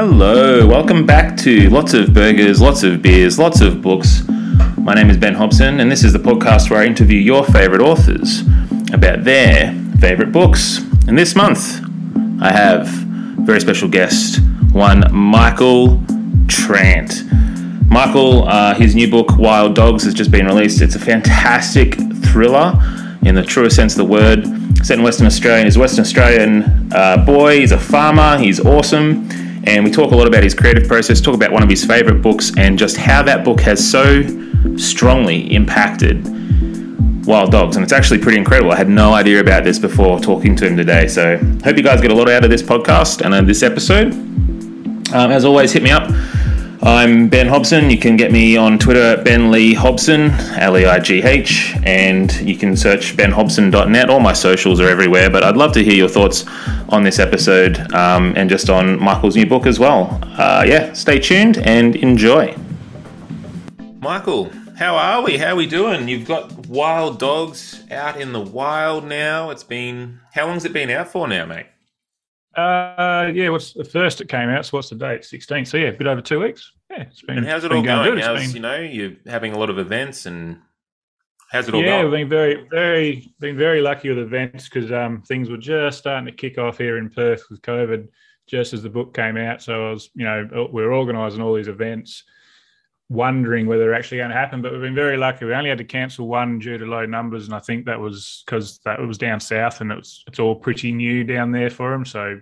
Hello, welcome back to Lots of Burgers, Lots of Beers, Lots of Books. My name is Ben Hobson, and this is the podcast where I interview your favourite authors about their favourite books. And this month, I have a very special guest, one Michael Trant. Michael, uh, his new book, Wild Dogs, has just been released. It's a fantastic thriller in the truest sense of the word. Set in Western Australia. He's a Western Australian uh, boy. He's a farmer. He's awesome. And we talk a lot about his creative process, talk about one of his favorite books, and just how that book has so strongly impacted wild dogs. And it's actually pretty incredible. I had no idea about this before talking to him today. So, hope you guys get a lot out of this podcast and uh, this episode. Um, as always, hit me up. I'm Ben Hobson. You can get me on Twitter at Ben Leigh Hobson, L E I G H, and you can search benhobson.net. All my socials are everywhere, but I'd love to hear your thoughts on this episode um, and just on Michael's new book as well. Uh, yeah, stay tuned and enjoy. Michael, how are we? How are we doing? You've got wild dogs out in the wild now. It's been, how long's it been out for now, mate? Uh, yeah, what's the first it came out? So what's the date? 16. So yeah, a bit over two weeks. Yeah, it's been. And how's it all going? It's How's, been- you know, you're having a lot of events and how's it all yeah, going? we've been very, very, been very lucky with events because um, things were just starting to kick off here in Perth with COVID, just as the book came out. So I was, you know, we are organising all these events, wondering whether they're actually going to happen. But we've been very lucky. We only had to cancel one due to low numbers, and I think that was because that it was down south and it was it's all pretty new down there for them. So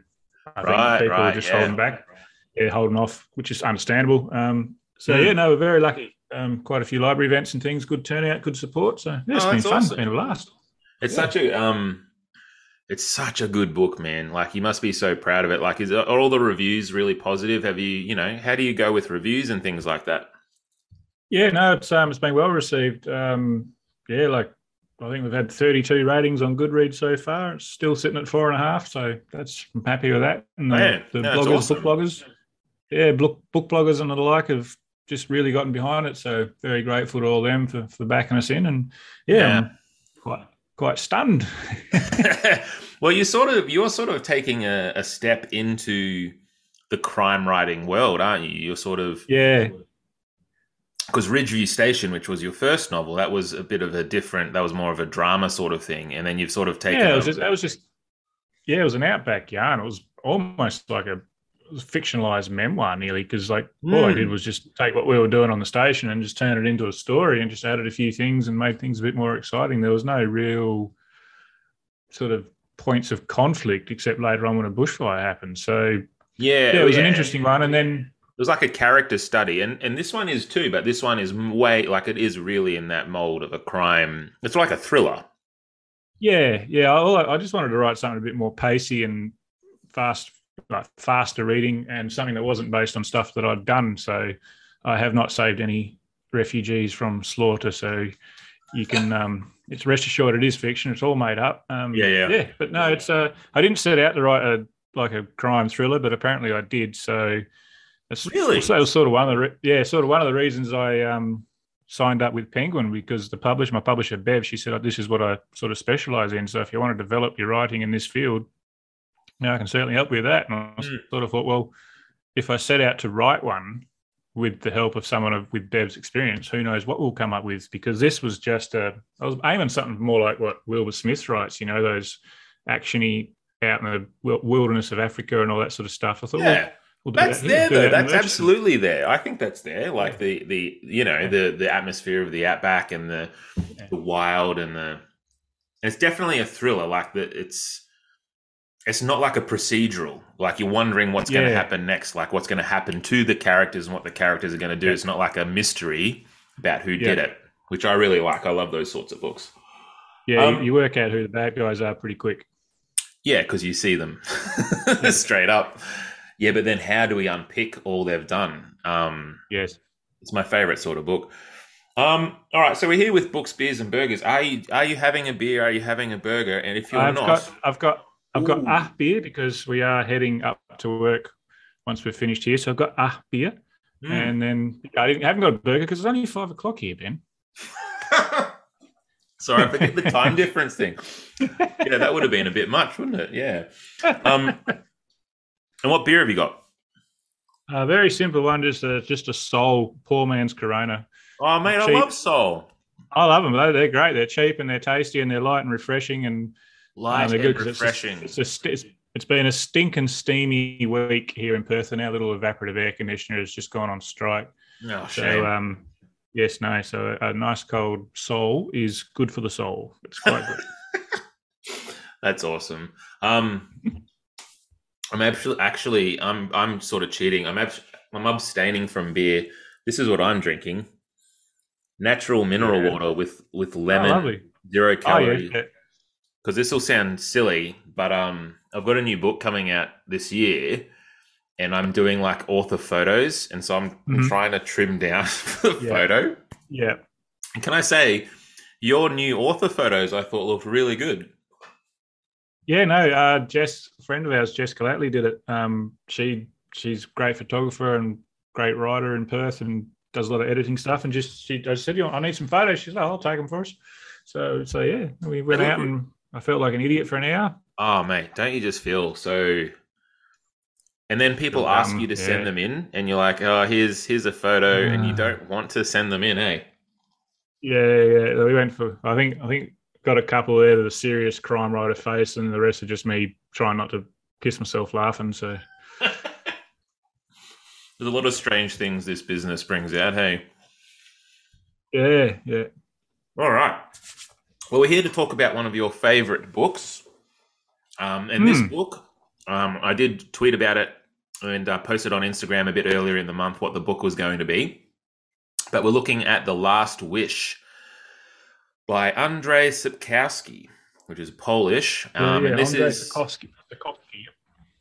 I Right, think people right, were just yeah. holding back, yeah, holding off, which is understandable. Um, so Mm. yeah, no, we're very lucky. Um, quite a few library events and things, good turnout, good support. So yeah, it's Oh, been fun. awesome. It's been a blast. It's Yeah. such a um, it's such a good book, man. Like you must be so proud of it. Like, is are all the reviews really positive? Have you, you know, how do you go with reviews and things like that? Yeah, no, it's um, it's been well received. Um, yeah, like I think we've had 32 ratings on Goodreads so far. It's still sitting at four and a half, so that's I'm happy with that. And the, Man, the bloggers, awesome. book bloggers, yeah, book book bloggers and the like have just really gotten behind it. So very grateful to all them for, for backing us in. And yeah, Yeah. I'm quite quite stunned. well, you're sort of you're sort of taking a, a step into the crime writing world, aren't you? You're sort of yeah, because Ridgeview Station, which was your first novel, that was a bit of a different. That was more of a drama sort of thing, and then you've sort of taken. yeah, it was just, that was just yeah, it was an outback yarn. It was almost like a it was a fictionalized memoir nearly because like all I Mm. did was just take what we were doing on the station and just turn it into a story and just added a few things and made things a bit more exciting. There was no real sort of points of conflict except later on when a bushfire happened. So yeah, yeah, it was an interesting one. And then It was like a character study, and and this one is too, but this one is way like it is really in that mold of a crime. It's like a thriller. Yeah, yeah. I, I just wanted to write something a bit more pacey and fast, like faster reading, and something that wasn't based on stuff that I'd done. So I have not saved any refugees from slaughter. So you can, um, it's rest assured, it is fiction. It's all made up. Um, Yeah, yeah. yeah. But no, it's. Uh, I didn't set out to write a like a crime thriller, but apparently I did. So it's Really? So it was sort of one of the re- yeah, sort of one of the reasons I um signed up with Penguin because the publisher, my publisher Bev, she said, oh, "This is what I sort of specialize in. So if you want to develop your writing in this field, you know, I can certainly help you with that." And I Mm. sort of thought, well, if I set out to write one with the help of someone of, with Bev's experience, who knows what we'll come up with? Because this was just a, I was aiming something more like what Wilbur Smith writes. You know, those actiony out in the wilderness of Africa and all that sort of stuff. I thought, Yeah, we'll do that's that. there though. that That's absolutely there. I think that's there. Like the the you know the the atmosphere of the outback and the Yeah. the wild and the. It's definitely a thriller. Like that it's. It's not like a procedural. Like you're wondering what's going to happen next. Like what's going to happen to the characters and what the characters are going to do. It's not like a mystery about who did it, which I really like. I love those sorts of books. Yeah, you- Um, you work out who the bad guys are pretty quick. Yeah, because you see them straight up. Yeah, but then how do we unpick all they've done? Um, Yes. it's my favorite sort of book. Um, all right, so we're here with books, beers, and burgers. Are you are you having a beer? Are you having a burger? And if you're I've not, got, I've got, I've got Ooh. a beer because we are heading up to work once we're finished here. So I've got a beer, Mm. and then I, didn't, I haven't got a burger because it's only five o'clock here, Ben. Sorry, I forget the time difference thing. Yeah, that would have been a bit much, wouldn't it? Yeah. Um, and what beer have you got? A very simple one, just a just a Sol, poor man's Corona. Oh, Cheap. I love Sol. I love them. They're, they're great. They're cheap and they're tasty and they're light and refreshing and Light um, they're and good 'cause it's, refreshing. It's, a, it's, it's been a stinking steamy week here in Perth, and our little evaporative air conditioner has just gone on strike. oh, So, shame. um, yes, no. So a nice cold Sol is good for the soul. It's quite good. That's awesome. Um, I'm actually, actually, I'm, I'm sort of cheating. I'm, abs- I'm abstaining from beer. This is what I'm drinking: natural mineral Yeah. water with with Oh, lemon, lovely. zero Oh, yeah. calories. yeah. Because this will sound silly, but um, I've got a new book coming out this year, and I'm doing like author photos, and so I'm, Mhm. trying to trim down the Yeah. photo. Yeah. And can I say, your new author photos I thought looked really good. Yeah, no, uh, Jess, a friend of ours, Jess Gallatley, did it. Um, she she's great photographer and great writer in Perth and does a lot of editing stuff. And just she, I said, "You, I need some photos." She's like, "I'll take them for us." So so yeah, we went out and I felt like an idiot for an hour. Oh, mate, don't you just feel so? And then people Feel ask you to yeah. send them in, and you're like, "Oh, here's here's a photo," and you don't want to send them in, eh? Yeah, yeah, we went for. I think I think got a couple there that are serious crime writer face, and the rest are just me trying not to piss myself laughing. So There's a lot of strange things this business brings out. Hey, yeah, yeah. all right. Well, we're here to talk about one of your favorite books, um, and this Hmm. book, um, I did tweet about it and uh, posted on Instagram a bit earlier in the month what the book was going to be. But we're looking at The Last Wish by Andrzej Sapkowski, which is Polish. Um, yeah, and this Andrzej is Sapkowski. Sapkowski.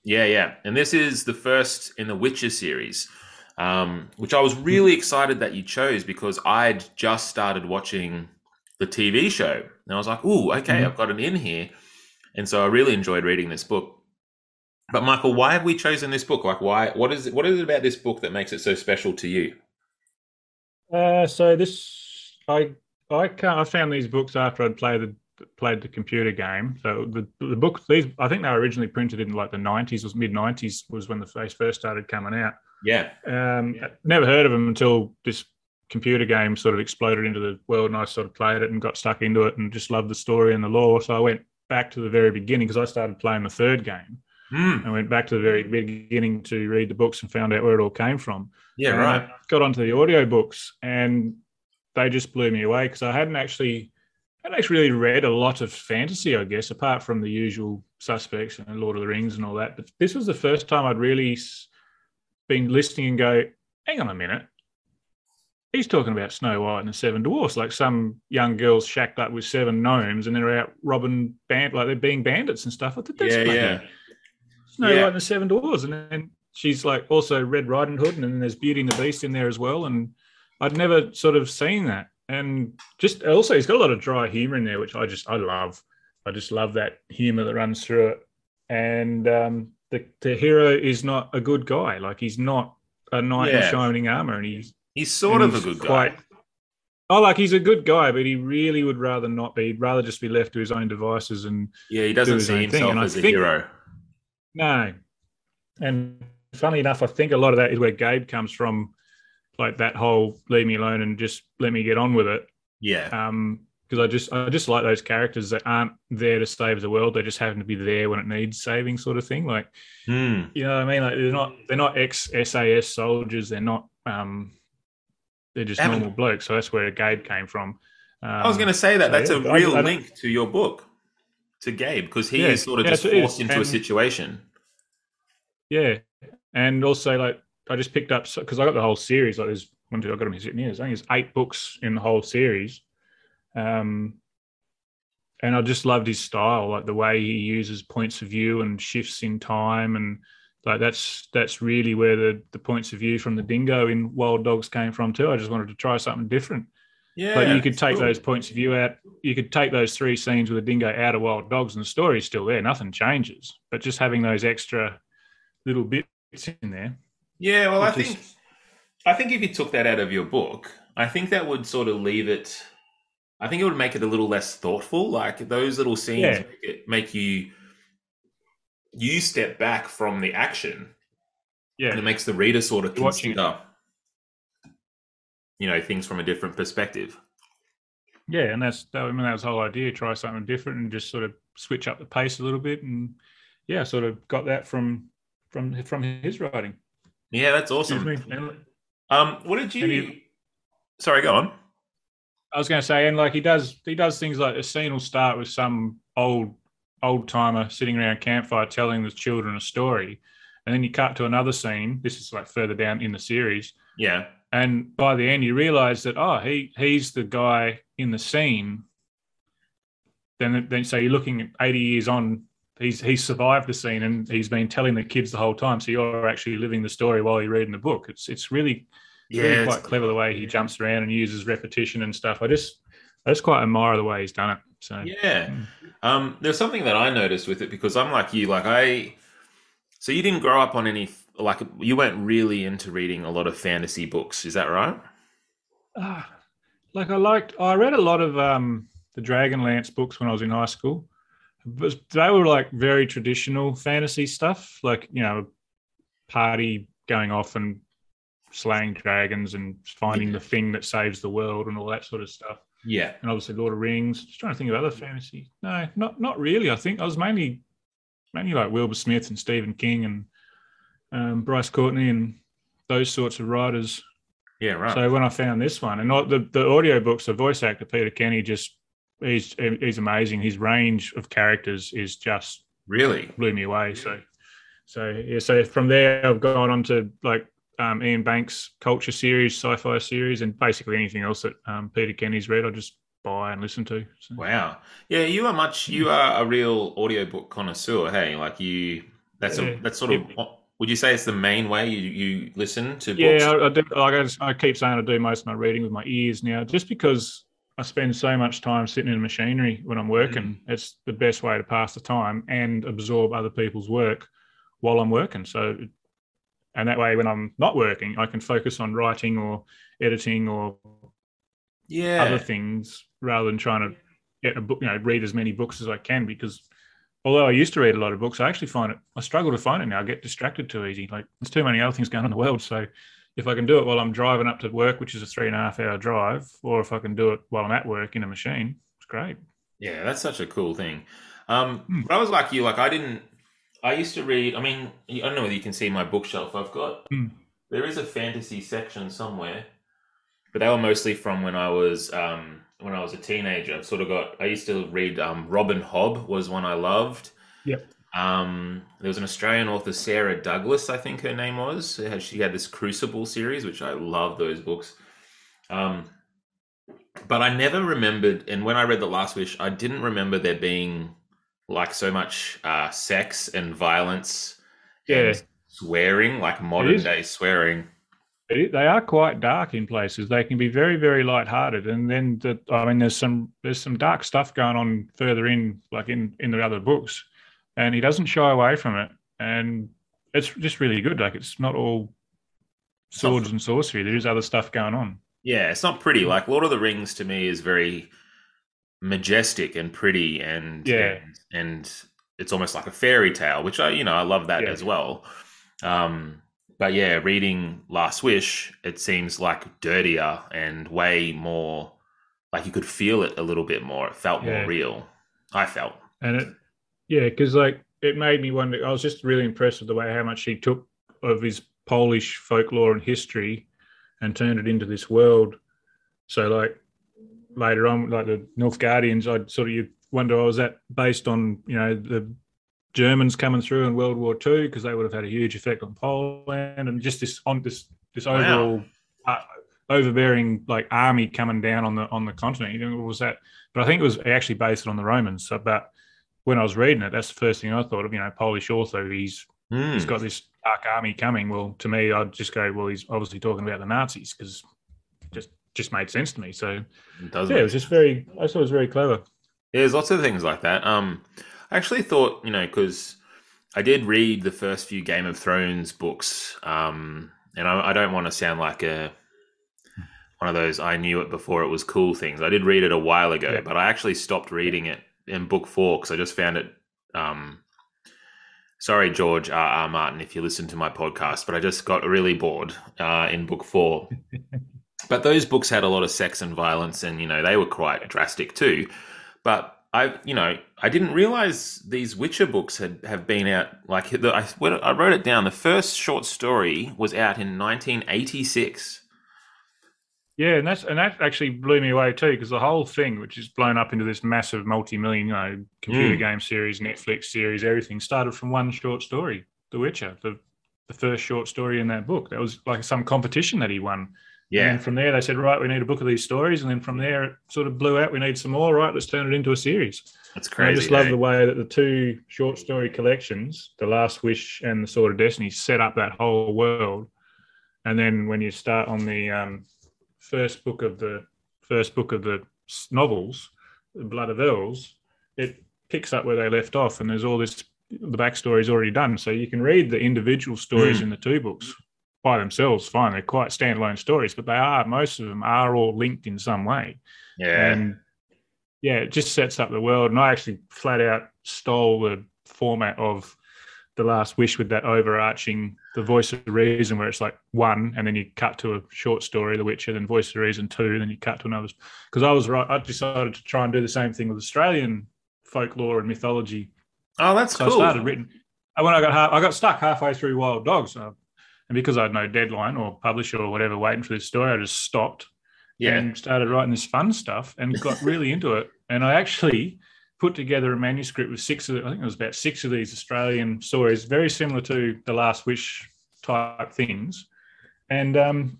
yeah, yeah, and this is the first in the Witcher series, um, which I was really excited that you chose because I'd just started watching the TV show, and I was like, "Ooh, okay, Mhm. I've got an in here," and so I really enjoyed reading this book. But Michael, why have we chosen this book? Like, why? What is it? What is it about this book that makes it so special to you? Uh, so this, I I can't, I found these books after I'd played the played the computer game. So the the book these I think they were originally printed in like the nineties, was mid nineties was when the face first started coming out. Yeah, Um, Yeah. never heard of them until this computer game sort of exploded into the world, and I sort of played it and got stuck into it and just loved the story and the lore. So I went back to the very beginning because I started playing the third game. Hmm. I went back to the very beginning to read the books and found out where it all came from. yeah, And right. I got onto the audio books and they just blew me away because I hadn't actually hadn't actually really read a lot of fantasy, I guess, apart from the usual suspects and Lord of the Rings and all that. But this was the first time I'd really been listening and go, hang on a minute. He's talking about Snow White and the Seven Dwarfs, like some young girls shacked up with seven gnomes and they're out robbing band like they're being bandits and stuff. I thought that's Yeah, yeah. Snow Yeah. White and the Seven Dwarfs, and then she's like also Red Riding Hood, and then there's Beauty and the Beast in there as well. And I'd never sort of seen that, and just also he's got a lot of dry humor in there, which I just I love. I just love that humor that runs through it. And um, the the hero is not a good guy; like he's not a knight Yeah. in shining armor, and he's He's sort of a he's good guy. quite- Oh, like he's a good guy, but he really would rather not be. He'd rather just be left to his own devices and Yeah, he doesn't his see thing, himself and as a think- hero. No. And funny enough, I think a lot of that is where Gabe comes from, like that whole leave me alone and just let me get on with it. Yeah, Um, because I just I just like those characters that aren't there to save the world. They just happen to be there when it needs saving, sort of thing. Like Hmm. you know what I mean? Like they're not they're not ex SAS soldiers. They're not um they're just normal blokes. So that's where Gabe came from. Um, I was going to say that so, that's yeah, a I- real I- link to your book, to Gabe, because he Yeah, is sort of yes, just forced into a situation. Yeah, and also like I just picked up because I got the whole series. Like there's one, two, I got them sitting here. I think there's eight books in the whole series. Um, and I just loved his style, like the way he uses points of view and shifts in time, and like that's that's really where the the points of view from the dingo in Wild Dogs came from too. I just wanted to try something different. Yeah, Like you could take cool. those points of view out. You could take those three scenes with a dingo out of Wild Dogs, and the story's still there. Nothing changes. But just having those extra little bits in there. Yeah, well, I think I think if you took that out of your book, I think that would sort of leave it. I think it would make it a little less thoughtful. Like those little scenes Yeah. make, it, make you you step back from the action Yeah, and it makes the reader sort of You're consider, you know, things from a different perspective. yeah, and that's that, I mean that was the whole idea. Try something different and just sort of switch up the pace a little bit, and yeah, sort of got that from from from his writing. Yeah, that's awesome. Um, what did you? He- Sorry, go on. I was going to say, and like he does, he does things like a scene will start with some old old timer sitting around campfire telling the children a story, and then you cut to another scene. This is like further down in the series, Yeah, and by the end you realize that oh, he he's the guy in the scene. Then then so you're looking at 80 years on. He's he's survived the scene and he's been telling the kids the whole time. So you're actually living the story while you're reading the book. It's it's really yeah, really it's- quite clever the way he jumps around and uses repetition and stuff. I just I just quite admire the way he's done it. So Yeah. Um, there's something that I noticed with it because I'm like you, like I. So you didn't grow up on any like you weren't really into reading a lot of fantasy books, is that right? ah, like I liked I read a lot of um the Dragonlance books when I was in high school. But they were like very traditional fantasy stuff, like you know, party going off and slaying dragons and finding the thing that saves the world and all that sort of stuff. Yeah. and obviously Lord of Rings. Just trying to think of other fantasy. No, not not really. I think I was mainly mainly like Wilbur Smith and Stephen King and um, Bryce Courtenay and those sorts of writers. Yeah, right. So when I found this one, and not the the audio books, the voice actor Peter Kenny just he's he's amazing. His range of characters is just really? blew me away. So, so yeah. So from there, I've gone on to like um, Iain Banks' culture series, sci-fi series, and basically anything else that um, Peter Kenny's read, I just buy and listen to. So, Wow. Yeah, you are much you are a real audiobook connoisseur, hey? Like you that's a that's sort of would you say it's the main way you, you listen to books? yeah, I, I do. Like I, just, I keep saying, I do most of my reading with my ears now, just because I spend so much time sitting in machinery when I'm working. Mm. It's the best way to pass the time and absorb other people's work while I'm working. So, and that way, when I'm not working, I can focus on writing or editing or yeah. other things rather than trying to get a book, you know, read as many books as I can. Because although I used to read a lot of books, I actually find it, I struggle to find it now. I get distracted too easy. Like there's too many other things going on in the world. So if I can do it while I'm driving up to work, which is a three and a half hour drive, or if I can do it while I'm at work in a machine, it's great. Yeah, that's such a cool thing. Um, Hmm. but I was like you, like I didn't. I used to read. I mean, I don't know whether you can see my bookshelf. I've got Hmm. there is a fantasy section somewhere, but they were mostly from when I was um, when I was a teenager. I've sort of got. I used to read um, Robin Hobb was one I loved. Yep. Um, there was an Australian author, Sara Douglass, I think her name was. She had- this Crucible series, which I love those books. Um, but I never remembered, and when I read The Last Wish, I didn't remember there being like so much uh, sex and violence Yeah. and swearing, like modern day swearing. It, they are quite dark in places. They can be very, very light-hearted, and then the, I mean, there's some there's some dark stuff going on further in, like in in the other books, and he doesn't shy away from it, and it's just really good. Like it's not all swords and sorcery. There is other stuff going on. Yeah, it's not pretty. Like Lord of the Rings to me is very majestic and pretty and Yeah. and, and it's almost like a fairy tale, which I you know I love that Yeah. as well. Um, but yeah, reading Last Wish, it seems like dirtier and way more like you could feel it a little bit more. It felt Yeah. more real. I felt. And it, yeah, because like it made me wonder. I was just really impressed with the way how much he took of his Polish folklore and history and turned it into this world. So like later on, like the Nilfgaardians, I'd sort of you wonder, oh, was that based on you know the Germans coming through in World War Two because they would have had a huge effect on Poland and just this on this this Wow. overall uh, overbearing like army coming down on the on the continent. You know, was that? But I think it was actually based on the Romans. So, but when I was reading it, that's the first thing I thought of. You know, Polish author, he's Hmm. he's got this dark army coming. Well, to me, I'd just go, well, he's obviously talking about the Nazis because just just made sense to me. So It yeah, it was just very. I thought it was very clever. Yeah, there's lots of things like that. Um, I actually thought, you know, because I did read the first few Game of Thrones books, um, and I, I don't want to sound like a one of those I knew it before it was cool things. I did read it a while ago, Yeah. but I actually stopped reading it in book four because I just found it um, Sorry, George R. R. Martin, if you listen to my podcast, but I just got really bored uh, in book four. but those books had a lot of sex and violence, and you know they were quite drastic too. But I, you know, I didn't realize these Witcher books had have been out. Like the, I, I wrote it down. The first short story was out in 1986. Yeah, and that's and that actually blew me away too because the whole thing, which is blown up into this massive multi-million, you know, computer mm. game series, Netflix series, everything started from one short story, The Witcher, the the first short story in that book. That was like some competition that he won. Yeah. And from there, they said, right, we need a book of these stories, and then from there, it sort of blew out. We need some more. Right, let's turn it into a series. That's crazy. And I just love the way that the two short story collections, The Last Wish and The Sword of Destiny, set up that whole world. And then when you start on the um, first book of the first book of the novels, Blood of Elves, it picks up where they left off, and there's all this. The backstory is already done, so you can read the individual stories mm. in the two books by themselves. Fine, they're quite standalone stories, but they are most of them are all linked in some way. Yeah, and yeah, it just sets up the world. And I actually flat out stole the format of the Last Wish with that overarching the Voice of Reason, where it's like one, and then you cut to a short story, The Witcher, then Voice of Reason two, then you cut to another. Because I was right, I decided to try and do the same thing with Australian folklore and mythology. Oh, that's so cool. I started written. And when I got half, I got stuck halfway through Wild Dogs, uh, and because I had no deadline or publisher or whatever waiting for this story, I just stopped. Yeah. And started writing this fun stuff and got really into it. And I actually put together a manuscript with six of, the, I think it was about six of these Australian stories, very similar to the Last Wish type things, and um,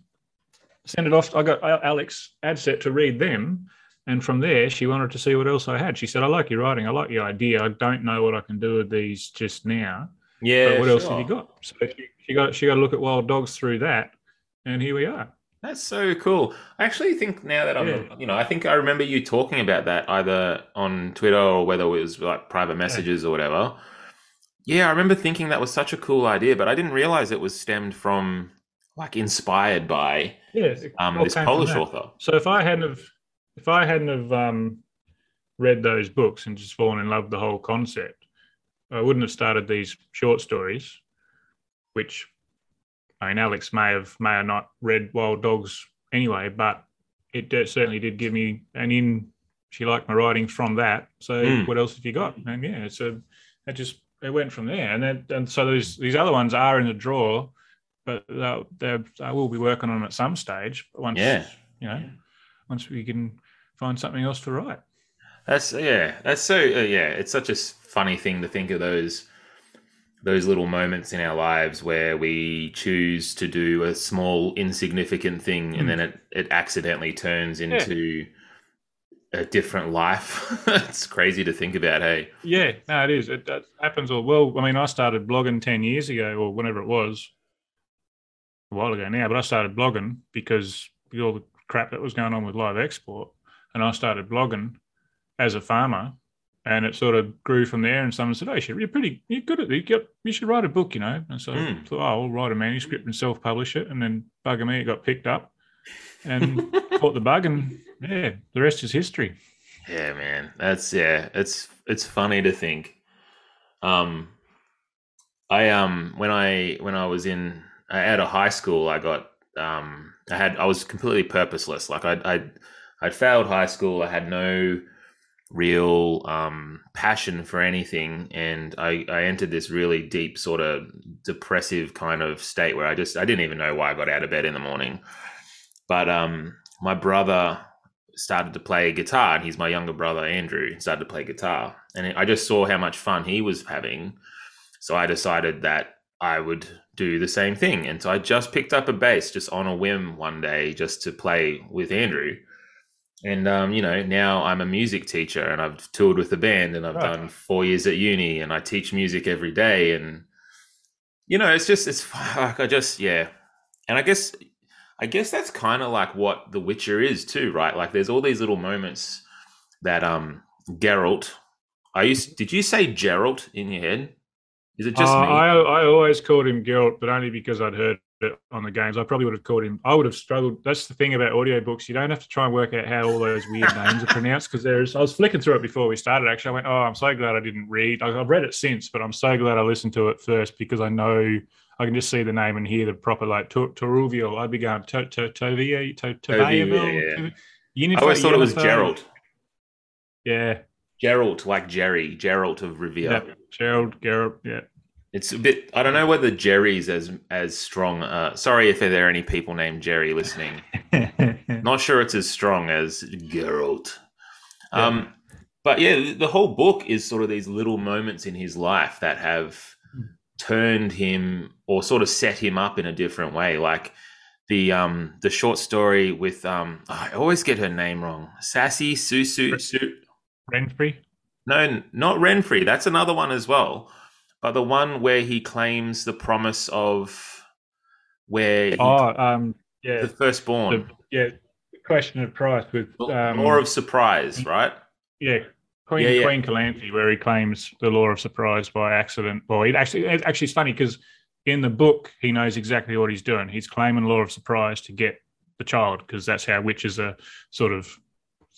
sent it off. I got Alex Adsett to read them, and from there she wanted to see what else I had. She said, "I like your writing. I like your idea. I don't know what I can do with these just now. Yeah, but what sure. else have you got?" So she, she got she got to look at Wild Dogs through that, and here we are. That's so cool. I actually think now that I'm, yeah. you know, I think I remember you talking about that either on Twitter or whether it was like private messages yeah. or whatever. Yeah, I remember thinking that was such a cool idea, but I didn't realize it was stemmed from like inspired by yeah, um, this Polish author. So if I hadn't have, if I hadn't have um, read those books and just fallen in love with the whole concept, I wouldn't have started these short stories, which I mean, Alex may have may have not read Wild Dogs anyway, but it certainly did give me an in. She liked my writing from that. So mm. what else have you got? And yeah, so it just it went from there. And then and so these these other ones are in the drawer, but they'll, they'll I will be working on them at some stage. Once yeah. you know, once we can find something else to write. That's yeah. That's so uh, yeah. It's such a funny thing to think of those those little moments in our lives where we choose to do a small insignificant thing mm. and hmm. then it, it accidentally turns into yeah. a different life it's crazy to think about hey yeah no it is it, it, happens all well i mean i started blogging 10 years ago or whenever it was a while ago now but i started blogging because all the crap that was going on with live export and i started blogging as a farmer and it sort of grew from there. And someone said, "Oh, you're pretty, you're good at it. You, you should write a book, you know." And so mm. I thought, "Oh, I'll write a manuscript and self-publish it." And then bugger me, it got picked up, and caught the bug, and yeah, the rest is history. Yeah, man, that's yeah, it's it's funny to think. Um, I um when I when I was in out of high school, I got um I had I was completely purposeless. Like I I I'd failed high school. I had no real um, passion for anything, and I, I entered this really deep, sort of depressive kind of state where I just I didn't even know why I got out of bed in the morning. But um, my brother started to play guitar, and he's my younger brother Andrew. Started to play guitar, and I just saw how much fun he was having. So I decided that I would do the same thing, and so I just picked up a bass just on a whim one day, just to play with Andrew and um, you know now i'm a music teacher and i've toured with the band and i've right. done four years at uni and i teach music every day and you know it's just it's like i just yeah. And i guess i guess that's kind of like what the witcher is too right? Like there's all these little moments that um geralt i used did you say geralt in your head? Is it just uh, me? I, I always called him geralt but only because i'd heard on the games, I probably would have called him. I would have struggled. That's the thing about audiobooks. You don't have to try and work out how all those weird names are pronounced because there's. I was flicking through it before we started. Actually, I went, "Oh, I'm so glad I didn't read. I've read it since, but I'm so glad I listened to it first because I know I can just see the name and hear the proper like Toruvial. I'd be going to to Tovia to Tovia. I always thought it was Gerald. Yeah, Gerald, like Jerry, Gerald of Rivia. Gerald, Gerald, yeah. It's a bit. I don't know whether Jerry's as as strong. Uh, sorry if there are any people named Jerry listening. Not sure it's as strong as Geralt. Yeah. Um, but yeah, the whole book is sort of these little moments in his life that have turned him or sort of set him up in a different way. Like the um the short story with um oh, I always get her name wrong. Sassy Susu Su Renfri. No, not Renfri. That's another one as well but the one where he claims the promise of where he, oh um yeah. the firstborn. The, yeah question of price with um, law of surprise right? Yeah Queen yeah, yeah. Queen Calanthe where he claims the law of surprise by accident. Well it actually it actually it's funny because in the book he knows exactly what he's doing. He's claiming law of surprise to get the child because that's how witches are sort of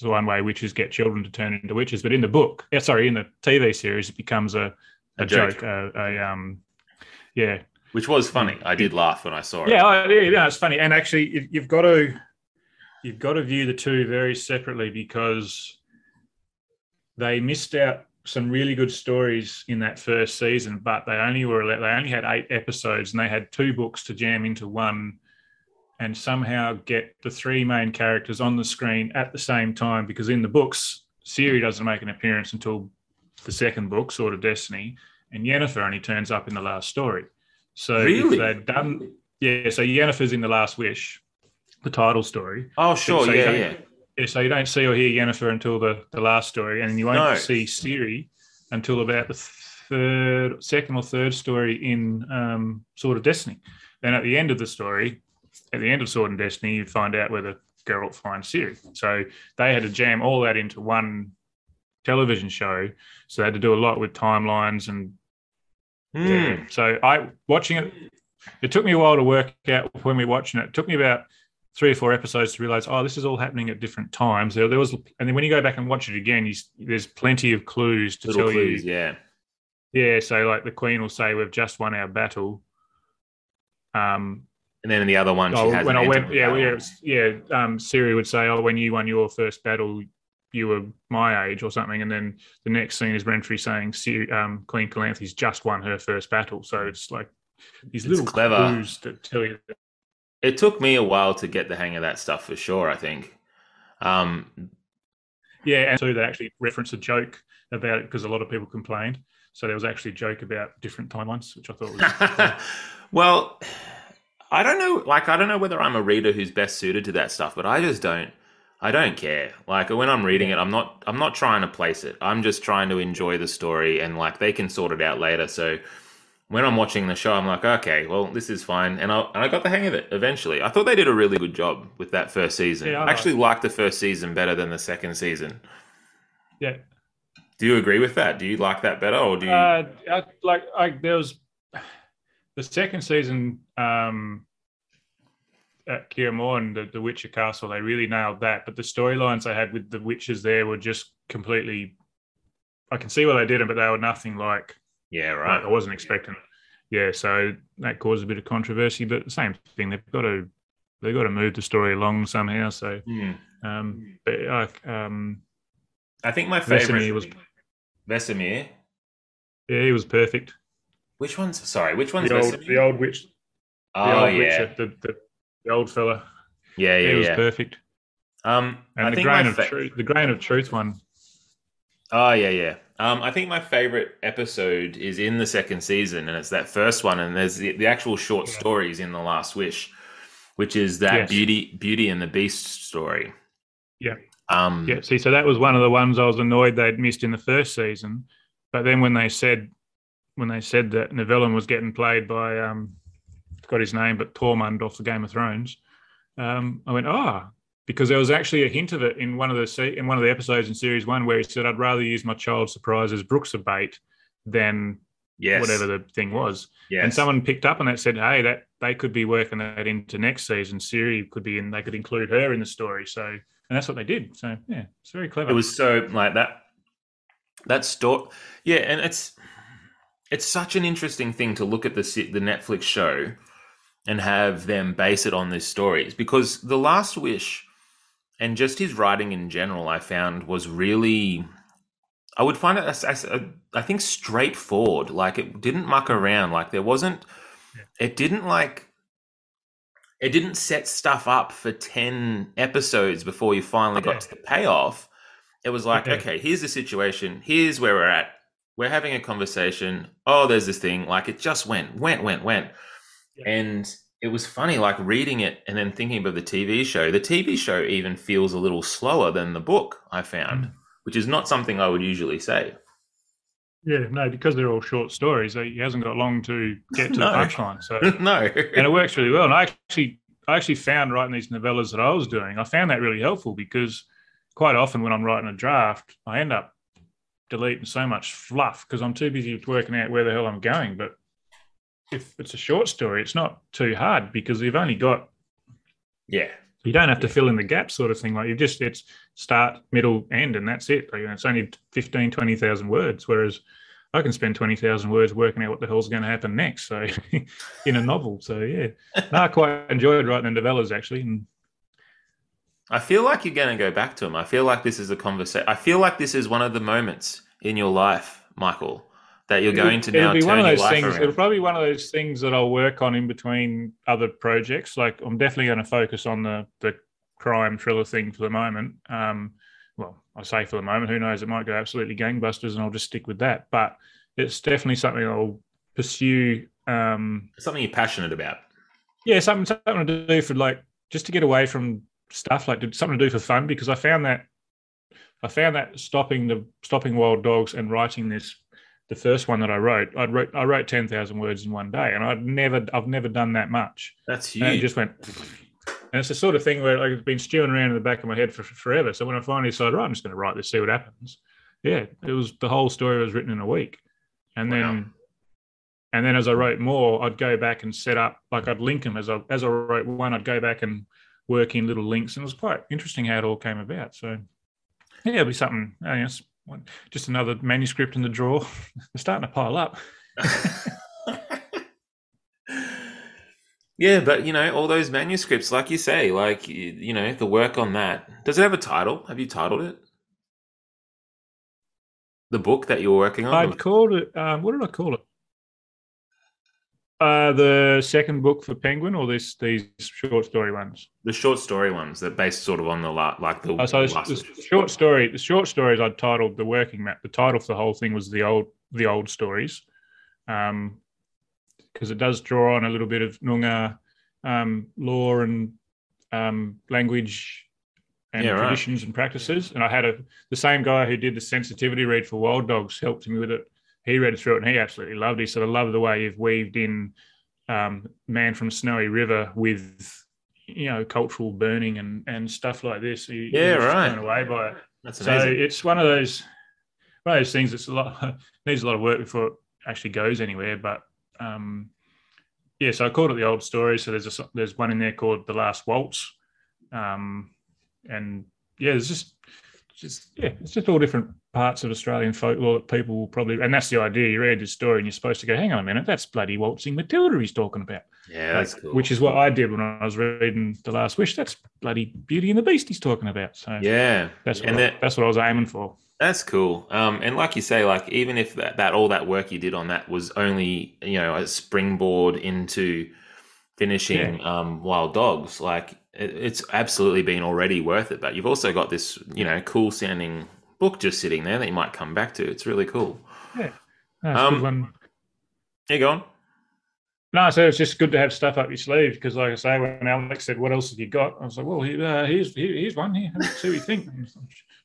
the one way witches get children to turn into witches. But in the book yeah sorry in the TV series it becomes a a, joke, joke a, a, um, yeah, which was funny. I did laugh when I saw it. Yeah, I, yeah, yeah, it's funny. And actually, you've got to you've got to view the two very separately because they missed out some really good stories in that first season, but they only were they only had eight episodes and they had two books to jam into one and somehow get the three main characters on the screen at the same time because in the books Ciri doesn't make an appearance until the second book, Sword of Destiny, and Yennefer only turns up in the last story. So really? if they'd done, yeah. So Yennefer's in the Last Wish, the title story. Oh, sure, so yeah, yeah. Yeah, so you don't see or hear Yennefer until the, the last story, and you won't no. see Ciri until about the third, second or third story in um, Sword of Destiny. Then at the end of the story, at the end of Sword and Destiny, you find out whether Geralt finds Ciri. So they had to jam all that into one television show, so they had to do a lot with timelines and mm. yeah. So I watching it. It took me a while to work out when we were watching it. It took me about three or four episodes to realize, oh, this is all happening at different times. There, there was, and then when you go back and watch it again, you, there's plenty of clues to Little tell clues, you. Yeah, yeah. So like the Queen will say, "We've just won our battle." Um, and then in the other one, oh, when I went, yeah, yeah, yeah. Um, Ciri would say, "Oh, when you won your first battle, you were my age or something, and then the next scene is Renfri saying see um, Queen Calanthe's just won her first battle. So it's like these it's little clever. clues to tell you. That. It took me a while to get the hang of that stuff for sure. I think. Um, yeah, and so they actually referenced a joke about it because a lot of people complained. So there was actually a joke about different timelines, which I thought was. well, I don't know. Like, I don't know whether I'm a reader who's best suited to that stuff, but I just don't. I don't care. Like when I'm reading it, I'm not I'm not trying to place it. I'm just trying to enjoy the story and like they can sort it out later. So when I'm watching the show, I'm like, okay, well, this is fine, and I and I got the hang of it eventually. I thought they did a really good job with that first season. Yeah, I, I actually liked the first season better than the second season. Yeah. Do you agree with that? Do you like that better, or do you? Uh, I, like, I, there was the second season. Um, at Kaer Morhen, the, the Witcher Castle, they really nailed that. But the storylines they had with the witches there were just completely. I can see why they did but they were nothing like. Yeah, right. Like I wasn't expecting. Yeah, so that caused a bit of controversy, but the same thing. They've got to they've got to move the story along somehow. So, mm. um, but like, um, I think my favorite Vesemir was Vesemir. Yeah, he was perfect. Which one's sorry? Which one's the old, the old witch? The oh old yeah, witcher, the, the the old fella. Yeah, yeah, he was yeah. perfect. Um, and I the grain of fa- truth, the grain of truth one. Oh yeah, yeah. Um, I think my favorite episode is in the second season, and it's that first one. And there's the, the actual short yeah. stories in the Last Wish, which is that yes. Beauty, Beauty and the Beast story. Yeah. Um, yeah. See, so that was one of the ones I was annoyed they'd missed in the first season, but then when they said when they said that Nivellen was getting played by um, got his name, but Tormund off the Game of Thrones. Um, I went, ah, oh, because there was actually a hint of it in one of the in one of the episodes in series one where he said, "I'd rather use my child surprise as Brooks of bait than Yes. whatever the thing was. Yes. And someone picked up on that, said, "Hey, that they could be working that into next season. Ciri could be in. They could include her in the story." So, and that's what they did. So, yeah, it's very clever. It was so like that. That story, yeah, and it's it's such an interesting thing to look at the the Netflix show and have them base it on these stories because the Last Wish and just his writing in general, I found was really. I would find it as, as a, I think straightforward. Like it didn't muck around. Like there wasn't. It didn't like. It didn't set stuff up for ten episodes before you finally got to the payoff. It was like, Yeah. okay, here's the situation. Here's where we're at. We're having a conversation. Oh, there's this thing. Like it just went, went, went, went. Yeah. And it was funny, like reading it and then thinking about the TV show. The TV show even feels a little slower than the book, I found, Mm. which is not something I would usually say. yeah, no, because they're all short stories. He hasn't got long to get to No. the punchline. So, no. and it works really well. And I actually, I actually found writing these novellas that I was doing, I found that really helpful because quite often when I'm writing a draft, I end up deleting so much fluff because I'm too busy working out where the hell I'm going. But if it's a short story, it's not too hard because you've only got yeah. you don't have to fill in the gaps sort of thing like you just it's start middle end and that's it like, it's only 15 20,000 words whereas I can spend 20,000 words working out what the hell's going to happen next so in a novel so yeah no, I quite enjoyed writing the novellas actually and I feel like you're going to go back to them. I feel like this is a conversation. I feel like this is one of the moments in your life, Michael, that you're going to now it'll be turn one of your those life things around. it'll probably be one of those things that I'll work on in between other projects like I'm definitely going to focus on the the crime thriller thing for the moment um well I say for the moment who knows it might go absolutely gangbusters and I'll just stick with that but it's definitely something I'll pursue um Something you're passionate about. yeah something something to do for like just to get away from stuff like something to do for fun because I found that I found that stopping the stopping wild dogs and writing this the first one that I wrote I wrote I wrote ten thousand words in one day and I'd never I've never done that much That's huge. and it just went and it's the sort of thing where like, it's been stewing around in the back of my head for, for forever so when I finally decided right I'm just going to write this see what happens yeah it was the whole story was written in a week and Wow. then and then as I wrote more, I'd go back and set up like I'd link them as I as I wrote one, I'd go back and work in little links, and it was quite interesting how it all came about. So yeah, it'll be something. I guess one- just another manuscript in the drawer. They're starting to pile up. yeah, but you know, all those manuscripts, like you say, like you, know, the work on that. Does it have a title? Have you titled it? The book that you're working on? I'd called it. Um, what did I call it? Uh, the second book for Penguin, or this these short story ones. the short story ones that based sort of on the la- like the Oh, so last- this short story, the short stories I'd titled the working map. The title for the whole thing was the old the old stories, um, because it does draw on a little bit of Noongar um, law and um, language and Yeah, right. traditions and practices. And I had a the same guy who did the sensitivity read for Wild Dogs helped me with it. He read through it and he absolutely loved it. He said, "I love the way you've weaved in um, Man from Snowy River with." You know, cultural burning and, and stuff like this. He, Yeah, right. Blown away by it. That's So amazing. it's one of those one of those things that's a lot needs a lot of work before it actually goes anywhere. But um, yeah, so I called it the old story. So there's a there's one in there called the Last Waltz, um, and yeah, there's just just yeah, it's just all different parts of Australian folklore that people will probably and that's the idea. You read this story and you're supposed to go, hang on a minute, that's bloody waltzing Matilda he's talking about. yeah, that's Like, cool. Which is what I did when I was reading The Last Wish. That's bloody Beauty and the Beast he's talking about. So yeah, that's what and I, that, that's what I was aiming for. that's cool. Um, and like you say, like even if that, that all that work you did on that was only you know a springboard into finishing um, Wild Dogs, like it's absolutely been already worth it. But you've also got this you know cool sounding book just sitting there that you might come back to. It's really cool. Yeah. it's Um, one. You go on. No, so it's just good to have stuff up your sleeve because, like I say, when Alex said, "What else have you got?" I was like, "Well, here, uh, here's here, here's one. Here, see what you think."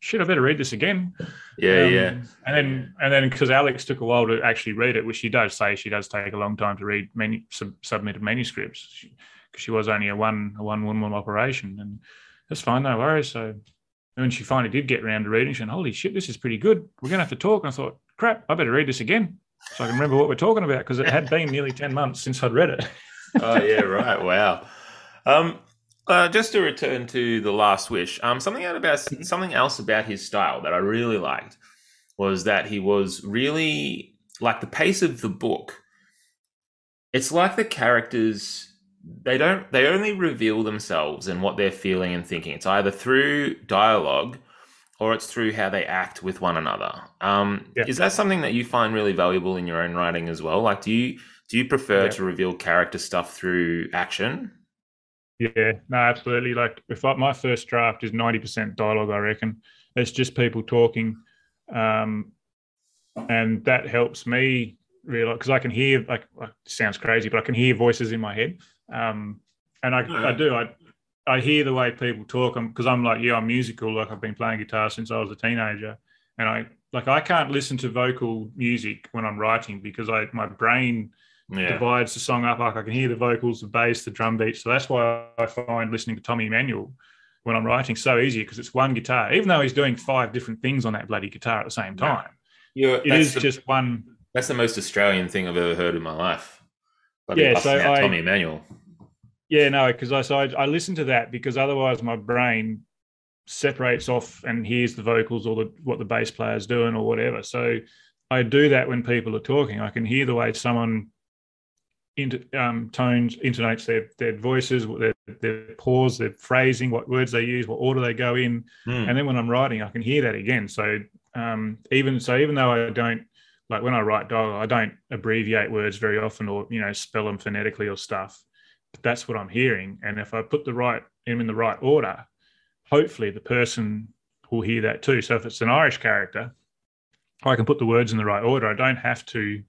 Shit, I better read this again. Yeah, Um, yeah. And then, and then, because Alex took a while to actually read it, which she does say she does take a long time to read many sub, submitted manuscripts because she, was only a one a one woman operation, and that's fine, no worries. So when she finally did get around to reading, she went, "Holy shit, this is pretty good. We're gonna have to talk." And I thought, "Crap, I better read this again." so I can remember what we're talking about because it had been nearly 10 months since I'd read it. oh, yeah, right. Wow. Um, uh, just to return to the Last Wish, um, something about something else about his style that I really liked was that he was really like the pace of the book. It's like the characters they don't they only reveal themselves and what they're feeling and thinking. It's either through dialogue or it's through how they act with one another. Um, yeah. Is that something that you find really valuable in your own writing as well? Like, do you do you prefer yeah. to reveal character stuff through action? Yeah, no, absolutely. Like, if I, my first draft is ninety percent dialogue, I reckon it's just people talking, um, and that helps me realize because I can hear like, like sounds crazy, but I can hear voices in my head, um, and I, yeah. I do I I hear the way people talk because I'm like, yeah, I'm musical. Like I've been playing guitar since I was a teenager, and I like I can't listen to vocal music when I'm writing because I my brain yeah. divides the song up. Like I can hear the vocals, the bass, the drum beats. So that's why I find listening to Tommy Emmanuel when I'm writing so easy because it's one guitar. Even though he's doing five different things on that bloody guitar at the same time, yeah. it is the, just one. That's the most Australian thing I've ever heard in my life. Yeah, so I, Tommy Emmanuel. Yeah, no, because I so I, I listen to that because otherwise my brain separates off and hears the vocals or the what the bass player's doing or whatever. So I do that when people are talking. I can hear the way someone inter, um, tones intonates their their voices, their their pause, their phrasing, what words they use, what order they go in, mm. and then when I'm writing, I can hear that again. So um, even so, even though I don't like when I write dialogue, I don't abbreviate words very often or you know spell them phonetically or stuff But that's what I'm hearing. And if I put the right them in the right order, hopefully the person will hear that too. So if it's an Irish character, I can put the words in the right order. I don't have to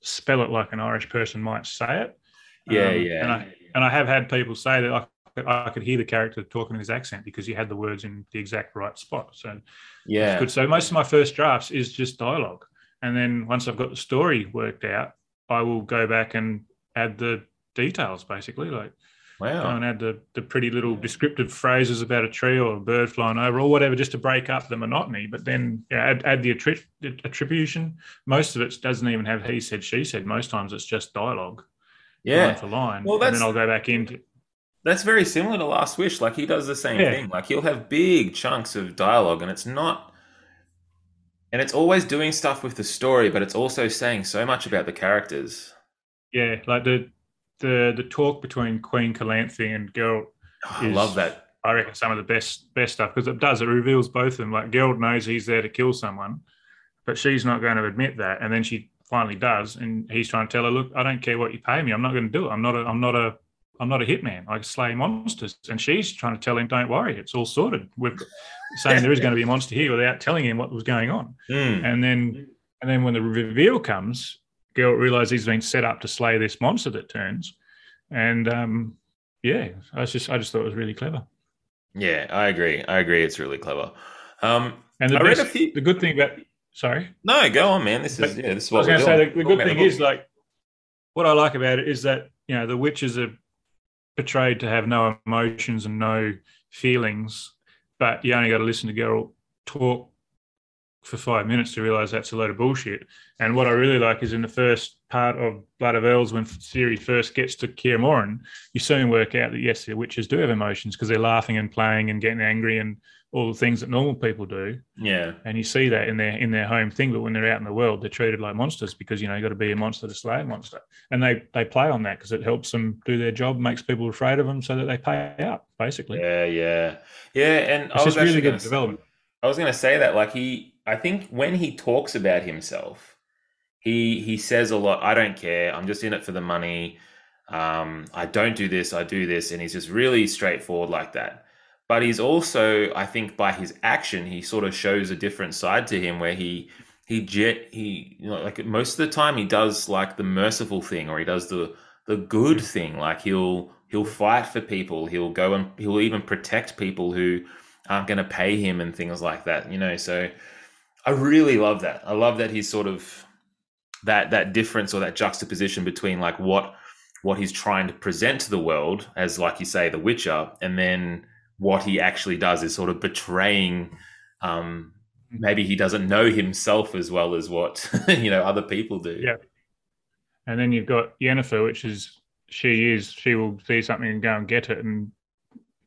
spell it like an Irish person might say it. Yeah, um, yeah. And I and I have had people say that I, I could hear the character talking in his accent because he had the words in the exact right spot. So yeah, good. So most of my first drafts is just dialogue, and then once I've got the story worked out, I will go back and add the details basically like wow. go and add the, the pretty little descriptive phrases about a tree or a bird flying over or whatever just to break up the monotony. But then yeah, add, add the attri- attribution. Most of it doesn't even have he said she said. Most times it's just dialogue yeah. line for line. Well, that's, and then i'll go back into that's very similar to last wish. Like he does the same yeah. thing. Like he'll have big chunks of dialogue and it's not and it's always doing stuff with the story but it's also saying so much about the characters yeah like the the the talk between Queen Calanthe and Geralt. Oh, I love that. I reckon some of the best best stuff because it does it reveals both of them. Like Geralt knows he's there to kill someone, but she's not going to admit that, and then she finally does, and he's trying to tell her, "Look, I don't care what you pay me. I'm not going to do it. I'm not a I'm not a I'm not a hitman. I slay monsters." And she's trying to tell him, "Don't worry, it's all sorted." We're saying there is going to be a monster here without telling him what was going on, mm. and then and then when the reveal comes, Geralt realizes he's been set up to slay this monster that turns, and um, yeah, I just I just thought it was really clever. Yeah, I agree. I agree. It's really clever. Um, and the, best, few... the good thing about sorry, no, go on, man. This is yeah, this is what I was going to say. The, the good thing is like what I like about it is that you know the witchers are portrayed to have no emotions and no feelings, but you only got to listen to Geralt talk for five minutes to realize that's a load of bullshit. And what I really like is in the first part of Blood of Elves, when Ciri first gets to Kaer Morhen, you soon work out that yes, the witchers do have emotions because they're laughing and playing and getting angry and all the things that normal people do. Yeah. And you see that in their in their home thing, but when they're out in the world, they're treated like monsters because you know you got to be a monster to slay a monster. And they they play on that because it helps them do their job, makes people afraid of them, so that they pay out basically. Yeah, yeah, yeah. And it's I was just really good development. I was going to say that like he I think when he talks about himself, he he says a lot. I don't care. I'm just in it for the money. Um, I don't do this. I do this, and he's just really straightforward like that. But he's also, I think, by his action, he sort of shows a different side to him, where he he jet he you know like most of the time he does like the merciful thing, or he does the the good mm. thing. Like he'll he'll fight for people. He'll go and he'll even protect people who aren't going to pay him and things like that. You know, so I really love that. I love that he's sort of that that difference or that juxtaposition between like what what he's trying to present to the world as like you say the witcher and then what he actually does is sort of betraying um maybe he doesn't know himself as well as what you know other people do. Yeah. And then you've got Yennefer, which is she is she will see something and go and get it, and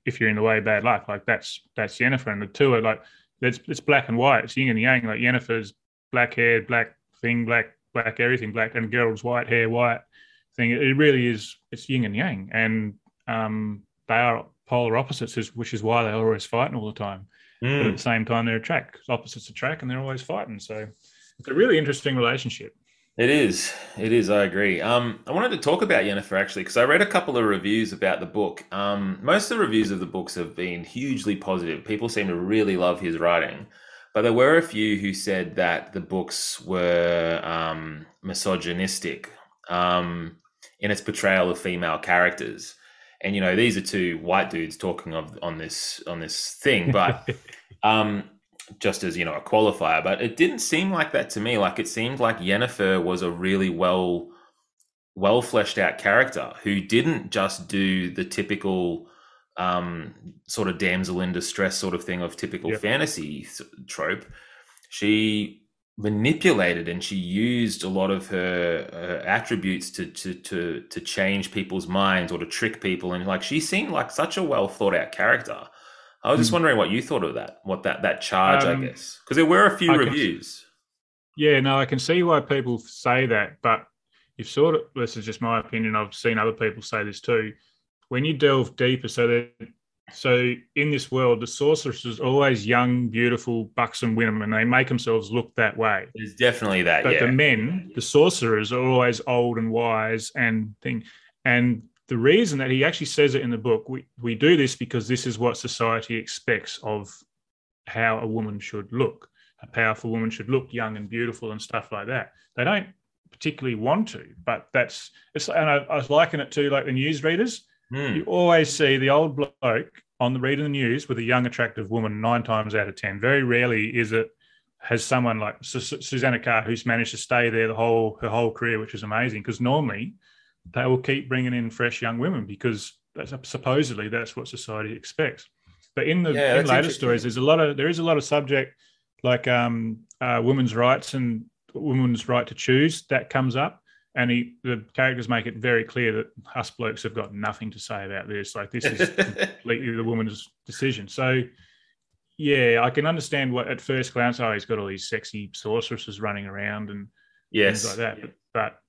if you're in the way, bad luck. Like that's that's Yennefer, and the two are like it's it's black and white. It's yin and yang. Like Yennefer's black hair, black thing, black black everything, black, and Geralt's white hair, white thing. It really is. It's yin and yang, and um, they are polar opposites, which is why they're always fighting all the time. Mm. But at the same time, they're track opposites attract, and they're always fighting. So it's a really interesting relationship. It is. It is. I agree. Um, I wanted to talk about Yennefer actually because I read a couple of reviews about the book. Um, most of the reviews of the books have been hugely positive. People seem to really love his writing, but there were a few who said that the books were um, misogynistic um, in its portrayal of female characters. And you know, these are two white dudes talking of on this on this thing, but um, just as you know a qualifier, but it didn't seem like that to me. Like it seemed like Yennefer was a really well well fleshed out character who didn't just do the typical um, sort of damsel in distress sort of thing of typical yep. fantasy trope. She manipulated and she used a lot of her, her attributes to, to to to change people's minds or to trick people and like she seemed like such a well thought out character I was just hmm. wondering what you thought of that, what that that charge, um, I guess, because there were a few I reviews. Can, yeah, no, I can see why people say that, but you've sort of this is just my opinion. I've seen other people say this too. When you delve deeper, so that so in this world, the sorceress is always young, beautiful, buxom women, and they make themselves look that way. It's definitely that. But yeah. the men, the sorcerers, are always old and wise and thing. And the reason that he actually says it in the book, we, we do this because this is what society expects of how a woman should look. A powerful woman should look young and beautiful and stuff like that. They don't particularly want to, but that's it's and I, I liken it to like the newsreaders. Mm. You always see the old bloke on the reading the news with a young, attractive woman nine times out of ten. Very rarely is it has someone like Susanna Carr who's managed to stay there the whole her whole career, which is amazing. Because normally they will keep bringing in fresh young women because that's, supposedly that's what society expects. But in the yeah, in later stories, there's a lot of there is a lot of subject like um, uh, women's rights and women's right to choose that comes up, and he, the characters make it very clear that us blokes have got nothing to say about this. Like this is completely the woman's decision. So yeah, I can understand what at first glance, oh, he's got all these sexy sorceresses running around and yes. things like that. But, but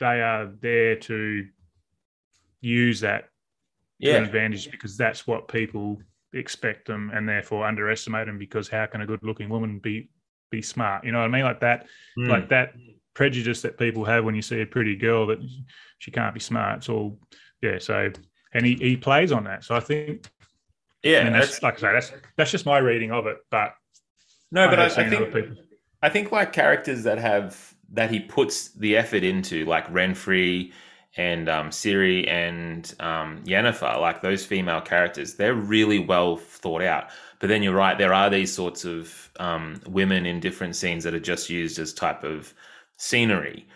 they are there to use that yeah. to advantage because that's what people expect them and therefore underestimate them because how can a good looking woman be be smart you know what i mean like that mm. like that prejudice that people have when you see a pretty girl that she can't be smart. It's all yeah so and he, he plays on that. So i think yeah and that's, that's like i say that's that's just my reading of it but no but I, I think i think like characters that have that he puts the effort into, like Renfri and um, Ciri and um, Yennefer, like those female characters, they're really well thought out. But then you're right, there are these sorts of um, women in different scenes that are just used as type of scenery.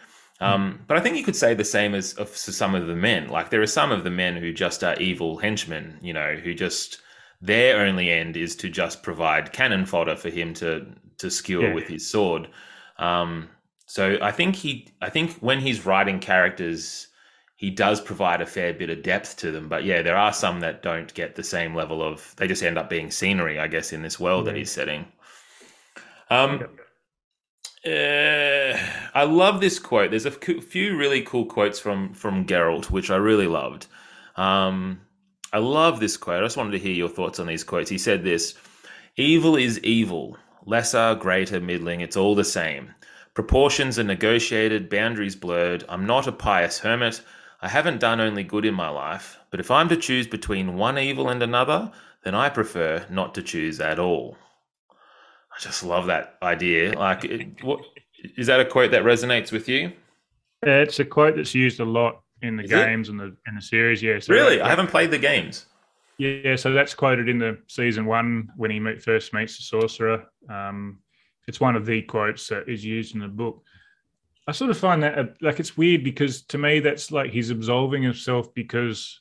Um, but I think you could say the same as of some of the men. Like there are some of the men who just are evil henchmen, you know, who just their only end is to just provide cannon fodder for him to to skewer yeah. with his sword. Um, so I think he, I think when he's writing characters, he does provide a fair bit of depth to them. But yeah, there are some that don't get the same level of. They just end up being scenery, I guess, in this world that he's setting. Um, uh, I love this quote. There's a few really cool quotes from from Geralt, which I really loved. Um, I love this quote. I just wanted to hear your thoughts on these quotes. He said this: "Evil is evil, lesser, greater, middling. It's all the same. Proportions are negotiated, boundaries blurred. I'm not a pious hermit. I haven't done only good in my life, but if I'm to choose between one evil and another, then I prefer not to choose at all. I just love that idea. Like, it, what, is that a quote that resonates with you? It's a quote that's used a lot in the is games it? and the in the series. Yeah. So really, I haven't played the games. Yeah, so that's quoted in the season one when he meet, first meets the sorcerer. Um, it's one of the quotes that is used in the book. I sort of find that uh, like it's weird because to me that's like he's absolving himself because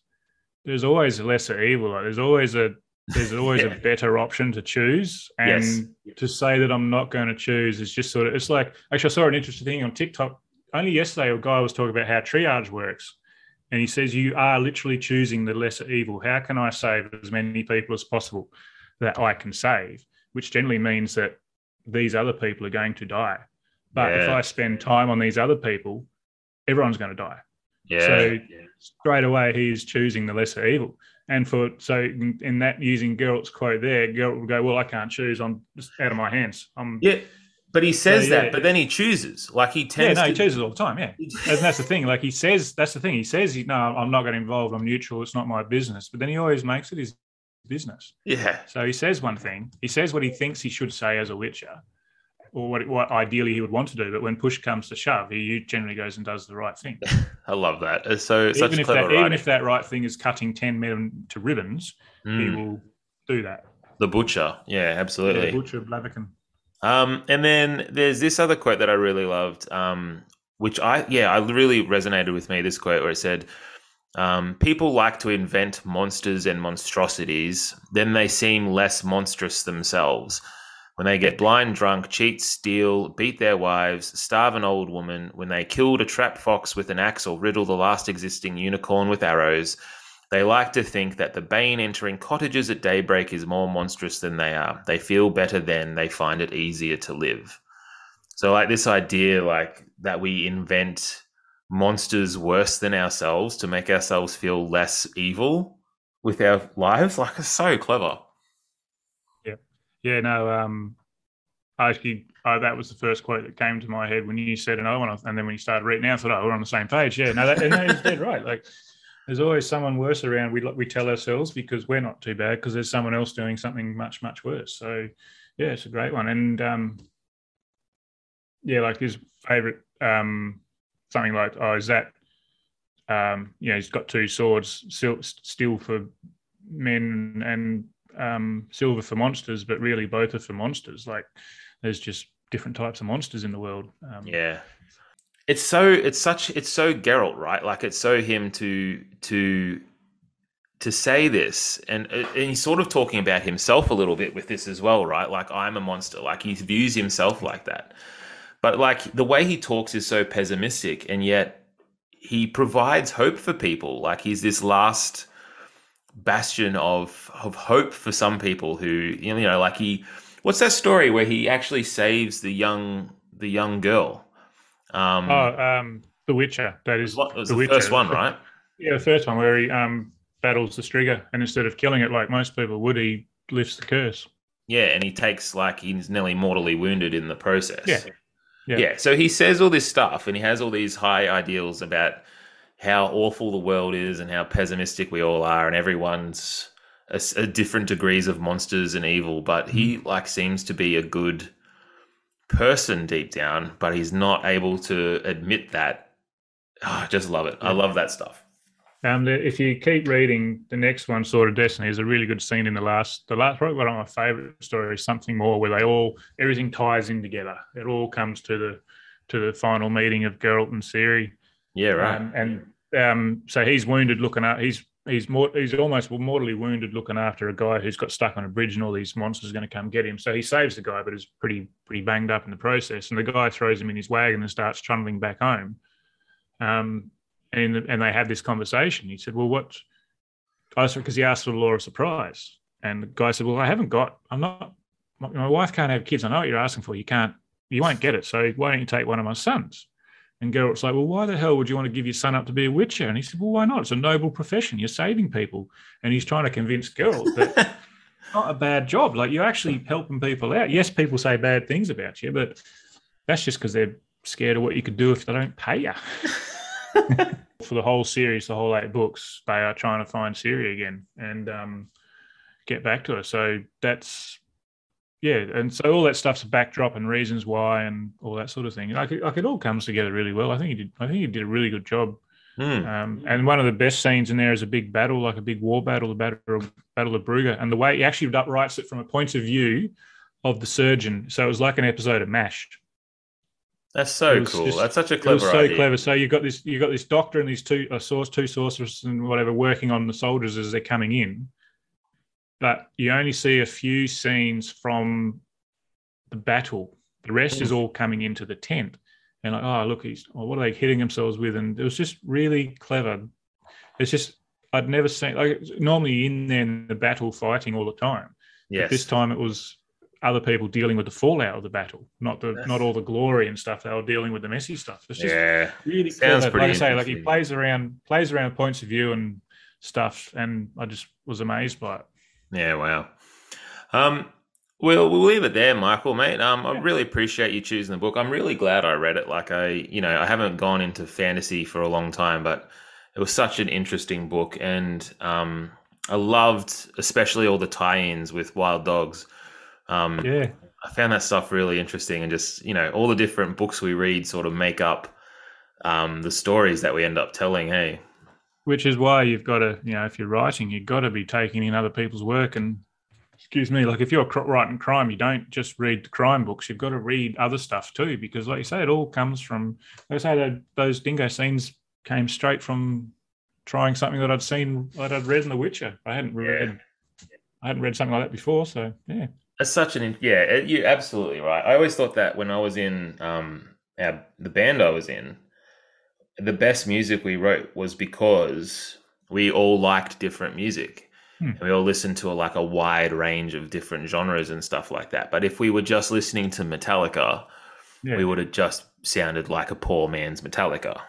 there's always a lesser evil. Like there's always a there's always Yeah. a better option to choose. And Yes. to say that I'm not going to choose is just sort of, it's like, actually, I saw an interesting thing on TikTok. Only yesterday, a guy was talking about how triage works. And he says, You are literally choosing the lesser evil. How can I save as many people as possible that I can save? Which generally means that these other people are going to die. But if I spend time on these other people, everyone's going to die Yeah. So- straight away he's choosing the lesser evil. And for so in, in that using Geralt's quote there, Geralt will go, "Well, I can't choose. I'm just out of my hands. I'm yeah. But he says So, yeah. that, but then he chooses. Like he yeah, tends no, to he chooses all the time. Yeah, and that's the thing. Like he says, that's the thing. He says, "No, I'm not getting involved. I'm neutral. It's not my business." But then he always makes it his business. Yeah. So he says one thing. He says what he thinks he should say as a Witcher, or what what ideally he would want to do. But when push comes to shove, he generally goes and does the right thing. I love that. It's so such even if that even if that right thing is cutting ten men to ribbons, he Mm. will do that. The butcher. Yeah, absolutely. Yeah, Butcher Blaviken. Um, and then there's this other quote that I really loved, um, which I yeah, I really resonated with me. This quote where it said, um, "People like to invent monsters and monstrosities, then they seem less monstrous themselves. When they get blind drunk, cheat, steal, beat their wives, starve an old woman, when they killed a trap fox with an axe or riddle the last existing unicorn with arrows." They like to think that the bane entering cottages at daybreak is more monstrous than they are. They feel better then, they find it easier to live. So, like this idea, like that we invent monsters worse than ourselves to make ourselves feel less evil with our lives, like it's so clever. Yeah, no. Um, I actually, that was the first quote that came to my head when you said another one, and then when you started reading out, I thought, "Oh, we're on the same page." Yeah, no, that, and that is dead right. Like, there's always someone worse around. We we tell ourselves because we're not too bad because there's someone else doing something much much worse. So, yeah, it's a great one. And um, yeah, like his favorite um, something like, oh, is that um, you know, he's got two swords, steel for men and um, silver for monsters, but really both are for monsters. Like there's just different types of monsters in the world. Um, Yeah. It's so it's such it's so Geralt, right? Like it's so him to to to say this and and he's sort of talking about himself a little bit with this as well, right? Like I'm a monster. Like he views himself like that. But like the way he talks is so pessimistic and yet he provides hope for people. Like he's this last bastion of of hope for some people who you know like he what's that story where he actually saves the young the young girl um Oh, um, The Witcher. That is what- was The the, first one right Yeah, the first one where he um, battles the Striga, and instead of killing it like most people would, he lifts the curse. yeah and he takes like he's nearly mortally wounded in the process Yeah. Yeah. yeah so he says all this stuff and he has all these high ideals about how awful the world is and how pessimistic we all are and everyone's a, a different degrees of monsters and evil but he like seems to be a good person deep down but he's not able to admit that. Ah, i just love it. I love that stuff. Um, the, if you keep reading, the next one, Sword of Destiny, is a really good scene in the last, the last, probably one of my favorite stories, something more where they all, everything ties in together. It all comes to the, to the final meeting of Geralt and Ciri. yeah right. Um, and um, so he's wounded looking at, he's, he's more, he's almost mortally wounded looking after a guy who's got stuck on a bridge and all these monsters are going to come get him. So he saves the guy, but is pretty, pretty banged up in the process. And the guy throws him in his wagon and starts trundling back home. Um, and and they had this conversation. He said, "Well, what?" I said, "Because he asked for the law of surprise." And the guy said, "Well, I haven't got. I'm not. My, my wife can't have kids. I know what you're asking for. You can't. You won't get it. So why don't you take one of my sons?" And Geralt's like, "Well, why the hell would you want to give your son up to be a witcher?" And he said, "Well, why not? It's a noble profession. You're saving people." And he's trying to convince Geralt that it's not a bad job. Like you're actually helping people out. Yes, people say bad things about you, but that's just because they're scared of what you could do if they don't pay you. For the whole series, the whole eight books, they are trying to find Ciri again and um, get back to her. So that's yeah, and so all that stuff's a backdrop and reasons why and all that sort of thing. Like like it all comes together really well. I think he did. I think he did a really good job. Hmm. Um, and one of the best scenes in there is a big battle, like a big war battle, the battle of, battle of Brugge. And the way he actually writes it from a point of view of the surgeon. So it was like an episode of MASH. that's so cool just- that's such a It was clever so idea clever. So you've got this, you've got this doctor and these two uh, source, two sorcerers and whatever working on the soldiers as they're coming in. But you only see a few scenes from the battle. The rest mm. is all coming into the tent. And like, oh, look, he's, oh, what are they hitting themselves with? And it was just really clever. It's just, I'd never seen, like, normally in there in the battle fighting all the time. Yes. But this time it was other people dealing with the fallout of the battle, not the yes. not all the glory and stuff. They were dealing with the messy stuff. It's just yeah. really Sounds clever. Like I say, like he plays around plays around points of view and stuff, and I just was amazed by it. Yeah, wow. Um, well, we'll leave it there, Michael, mate. Um, I really appreciate you choosing the book. I'm really glad I read it. Like I, you know, I haven't gone into fantasy for a long time, but it was such an interesting book, and um, I loved especially all the tie-ins with Wild Dogs. Um, yeah, I found that stuff really interesting, and just you know, all the different books we read sort of make up um, the stories that we end up telling. Hey, which is why you've got to, you know, if you're writing, you've got to be taking in other people's work. And excuse me, like if you're writing crime, you don't just read the crime books. You've got to read other stuff too, because like you say, it all comes from. Like I say, that those dingo scenes came straight from trying something that I'd seen, that I'd read in The Witcher. I hadn't read, yeah. I hadn't read something like that before. So yeah, it's such an yeah. You're absolutely right. I always thought that when I was in um our, the band I was in the best music we wrote was because we all liked different music. Hmm. And we all listened to a, like a wide range of different genres and stuff like that. But if we were just listening to Metallica, yeah. we would have just sounded like a poor man's Metallica.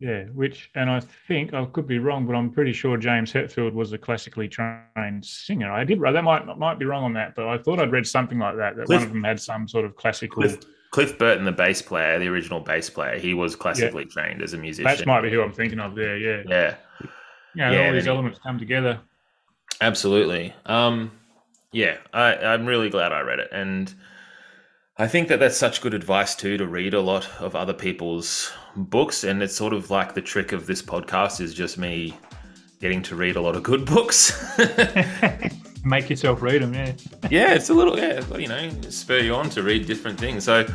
Yeah, which, and I think I could be wrong, but I'm pretty sure James Hetfield was a classically trained singer. I did, write that might might be wrong on that, but I thought I'd read something like that. That Cliff, one of them had some sort of classical. Cliff, Cliff Burton, the bass player, the original bass player, he was classically yeah. trained as a musician. That might be who I'm thinking of there. Yeah. Yeah. Yeah. yeah all these elements come together. Absolutely. Um, yeah, I, I'm really glad I read it, and I think that that's such good advice too to read a lot of other people's books, and it's sort of like the trick of this podcast is just me getting to read a lot of good books. make yourself read them. Yeah. yeah, it's a little yeah, you know, spur you on to read different things. So,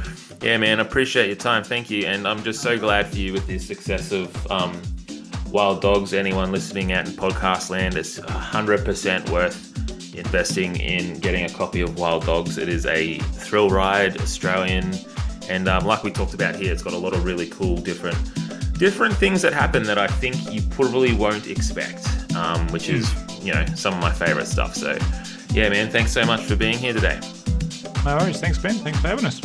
yeah, man, appreciate your time. Thank you, and I'm just so glad for you with the success of um, Wild Dogs. Anyone listening out in podcast land, it's 100% worth investing in getting a copy of Wild Dogs. It is a thrill ride, Australian, and um, like we talked about here, it's got a lot of really cool different different things that happen that I think you probably won't expect, um, which is you know some of my favorite stuff. So yeah, man, thanks so much for being here today. No worries. Thanks, Ben. Thanks for having us.